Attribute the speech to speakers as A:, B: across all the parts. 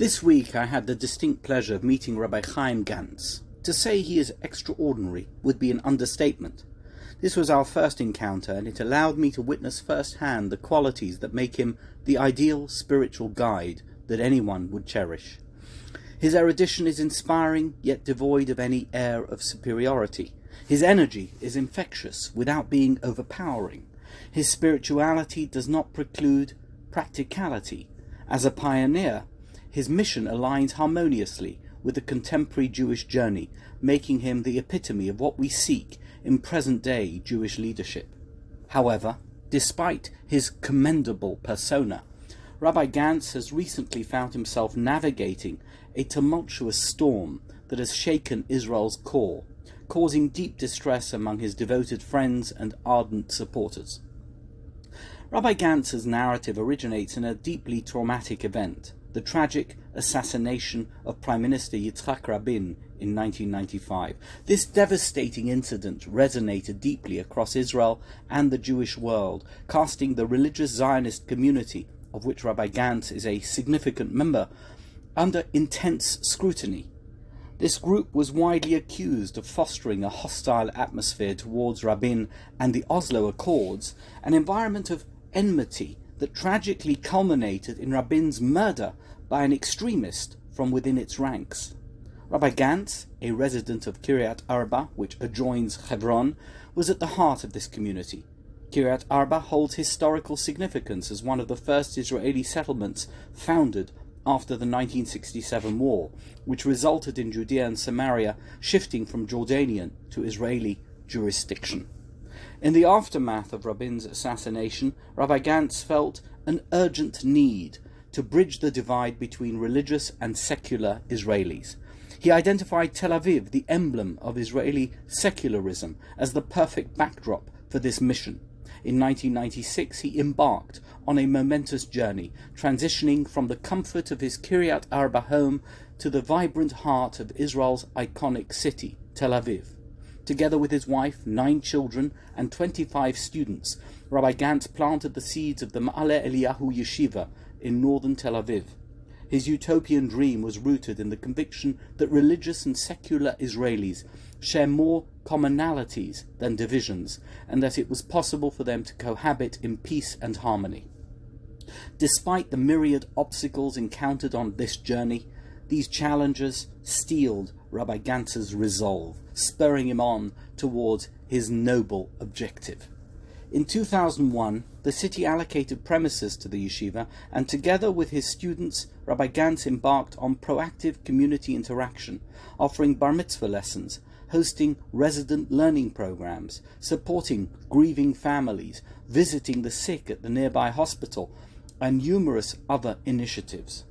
A: This week I had the distinct pleasure of meeting Rabbi Chaim Gantz. To say he is extraordinary would be an understatement. This was our first encounter, and it allowed me to witness firsthand the qualities that make him the ideal spiritual guide that anyone would cherish. His erudition is inspiring, yet devoid of any air of superiority. His energy is infectious without being overpowering. His spirituality does not preclude practicality. As a pioneer, his mission aligns harmoniously with the contemporary Jewish journey, making him the epitome of what we seek in present day Jewish leadership. However, despite his commendable persona, Rabbi Gantz has recently found himself navigating a tumultuous storm that has shaken Israel's core, causing deep distress among his devoted friends and ardent supporters. Rabbi Gantz's narrative originates in a deeply traumatic event, the tragic assassination of Prime Minister Yitzhak Rabin in 1995. This devastating incident resonated deeply across Israel and the Jewish world, casting the religious Zionist community, of which Rabbi Gantz is a significant member, under intense scrutiny. This group was widely accused of fostering a hostile atmosphere towards Rabin and the Oslo Accords, an environment of enmity that tragically culminated in Rabin's murder by an extremist from within its ranks. Rabbi Gantz, a resident of Kiryat Arba, which adjoins Hebron, was at the heart of this community. Kiryat Arba holds historical significance as one of the first Israeli settlements founded after the 1967 war, which resulted in Judea and Samaria shifting from Jordanian to Israeli jurisdiction. In the aftermath of Rabin's assassination, Rabbi Gantz felt an urgent need to bridge the divide between religious and secular Israelis. He identified Tel Aviv, the emblem of Israeli secularism, as the perfect backdrop for this mission. In 1996, he embarked on a momentous journey, transitioning from the comfort of his Kiryat Arba home to the vibrant heart of Israel's iconic city, Tel Aviv. Together with his wife, nine children, and 25 students, Rabbi Gantz planted the seeds of the Ma'ale Eliyahu Yeshiva in northern Tel Aviv. His utopian dream was rooted in the conviction that religious and secular Israelis share more commonalities than divisions, and that it was possible for them to cohabit in peace and harmony. Despite the myriad obstacles encountered on this journey, these challenges steeled Rabbi Gantz's resolve, spurring him on towards his noble objective. In 2001, the city allocated premises to the yeshiva, and together with his students, Rabbi Gantz embarked on proactive community interaction, offering bar mitzvah lessons, hosting resident learning programs, supporting grieving families, visiting the sick at the nearby hospital, and numerous other initiatives.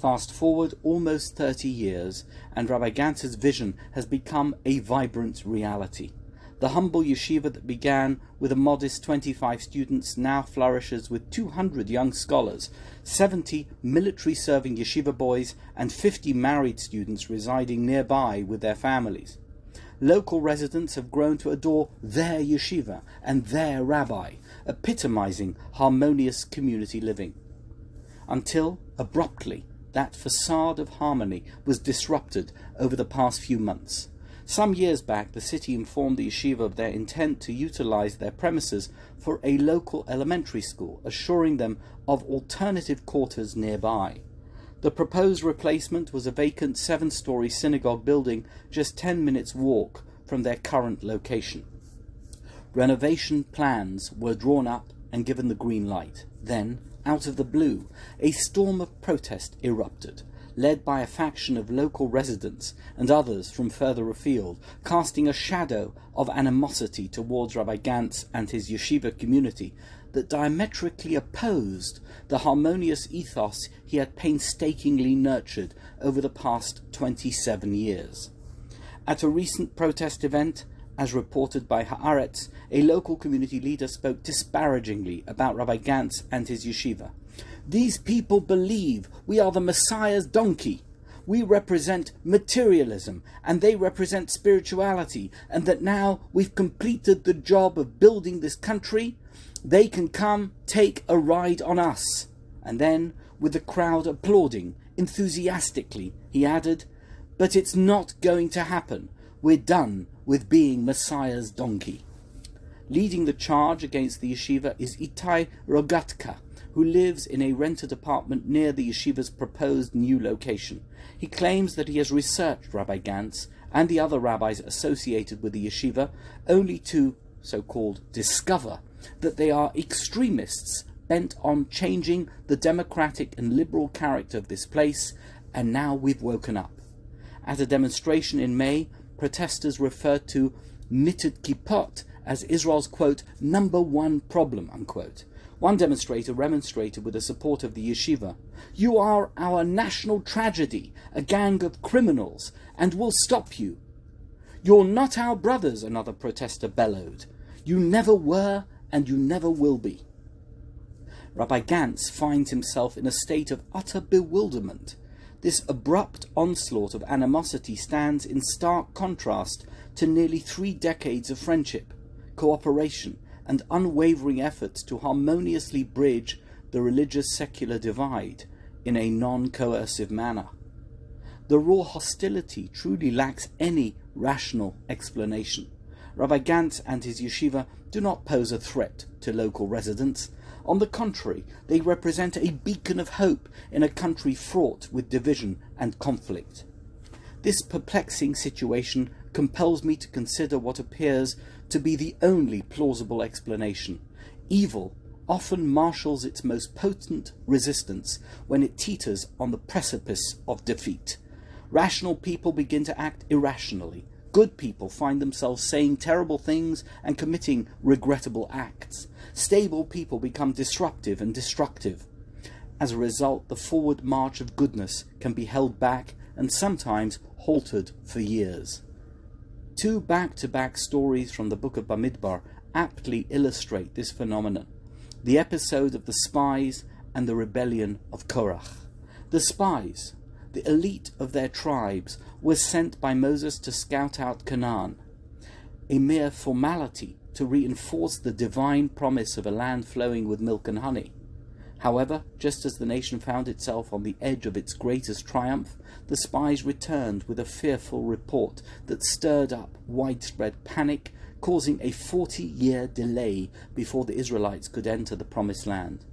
A: Fast forward almost 30 years, and Rabbi Gantz's vision has become a vibrant reality. The humble yeshiva that began with a modest 25 students now flourishes with 200 young scholars, 70 military serving yeshiva boys, and 50 married students residing nearby with their families. Local residents have grown to adore their yeshiva and their rabbi, epitomizing harmonious community living. Until, abruptly, that facade of harmony was disrupted over the past few months. Some years back, the city informed the yeshiva of their intent to utilize their premises for a local elementary school, assuring them of alternative quarters nearby. The proposed replacement was a vacant seven story synagogue building just 10 minutes' walk from their current location. Renovation plans were drawn up and given the green light. Then, out of the blue, a storm of protest erupted, led by a faction of local residents and others from further afield, casting a shadow of animosity towards Rabbi Gantz and his yeshiva community that diametrically opposed the harmonious ethos he had painstakingly nurtured over the past 27 years. At a recent protest event, as reported by Haaretz, a local community leader spoke disparagingly about Rabbi Gantz and his yeshiva. These people believe we are the Messiah's donkey. We represent materialism and they represent spirituality, and that now we've completed the job of building this country, they can come take a ride on us. And then, with the crowd applauding, Enthusiastically, he added, But it's not going to happen. We're done with being Messiah's donkey. Leading the charge against the yeshiva is Itai Rogatka, who lives in a rented apartment near the yeshiva's proposed new location. He claims that he has researched Rabbi Gantz and the other rabbis associated with the yeshiva only to, so called, discover that they are extremists bent on changing the democratic and liberal character of this place, and now we've woken up. At a demonstration in May, protesters referred to knitted kippot as Israel's quote number one problem unquote. One demonstrator remonstrated with the support of the yeshiva. You are our national tragedy, a gang of criminals, and we'll stop you. You're not our brothers, another protester bellowed. You never were, and you never will be. Rabbi Gantz finds himself in a state of utter bewilderment. This abrupt onslaught of animosity stands in stark contrast to nearly three decades of friendship, cooperation, and unwavering efforts to harmoniously bridge the religious secular divide in a non coercive manner. The raw hostility truly lacks any rational explanation. Rabbi Gantz and his yeshiva do not pose a threat to local residents. On the contrary, they represent a beacon of hope in a country fraught with division and conflict. This perplexing situation compels me to consider what appears to be the only plausible explanation. Evil often marshals its most potent resistance when it teeters on the precipice of defeat. Rational people begin to act irrationally. Good people find themselves saying terrible things and committing regrettable acts. Stable people become disruptive and destructive. As a result, the forward march of goodness can be held back and sometimes halted for years. Two back to back stories from the book of Bamidbar aptly illustrate this phenomenon the episode of the spies and the rebellion of Korach. The spies, the elite of their tribes, were sent by Moses to scout out Canaan, a mere formality to reinforce the divine promise of a land flowing with milk and honey. However, just as the nation found itself on the edge of its greatest triumph, the spies returned with a fearful report that stirred up widespread panic, causing a 40 year delay before the Israelites could enter the promised land.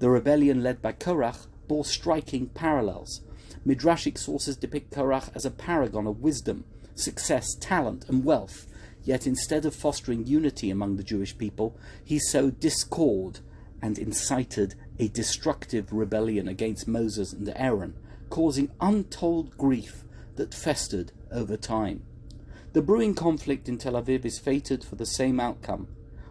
A: The rebellion led by Korach bore striking parallels Midrashic sources depict Korach as a paragon of wisdom, success, talent, and wealth. Yet instead of fostering unity among the Jewish people, he sowed discord and incited a destructive rebellion against Moses and Aaron, causing untold grief that festered over time. The brewing conflict in Tel Aviv is fated for the same outcome.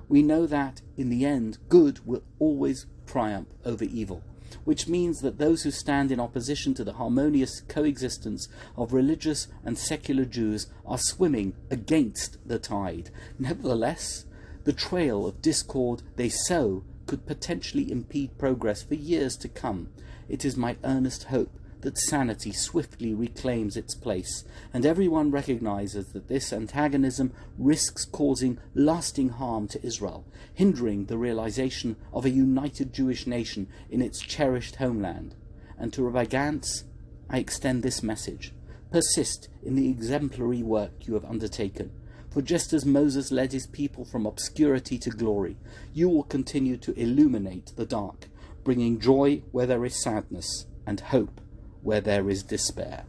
A: We know that, in the end, good will always triumph over evil which means that those who stand in opposition to the harmonious coexistence of religious and secular Jews are swimming against the tide. Nevertheless, the trail of discord they sow could potentially impede progress for years to come. It is my earnest hope that sanity swiftly reclaims its place, and everyone recognizes that this antagonism risks causing lasting harm to Israel, hindering the realization of a united Jewish nation in its cherished homeland. And to Rabbi Gantz, I extend this message. Persist in the exemplary work you have undertaken. For just as Moses led his people from obscurity to glory, you will continue to illuminate the dark, bringing joy where there is sadness and hope where there is despair.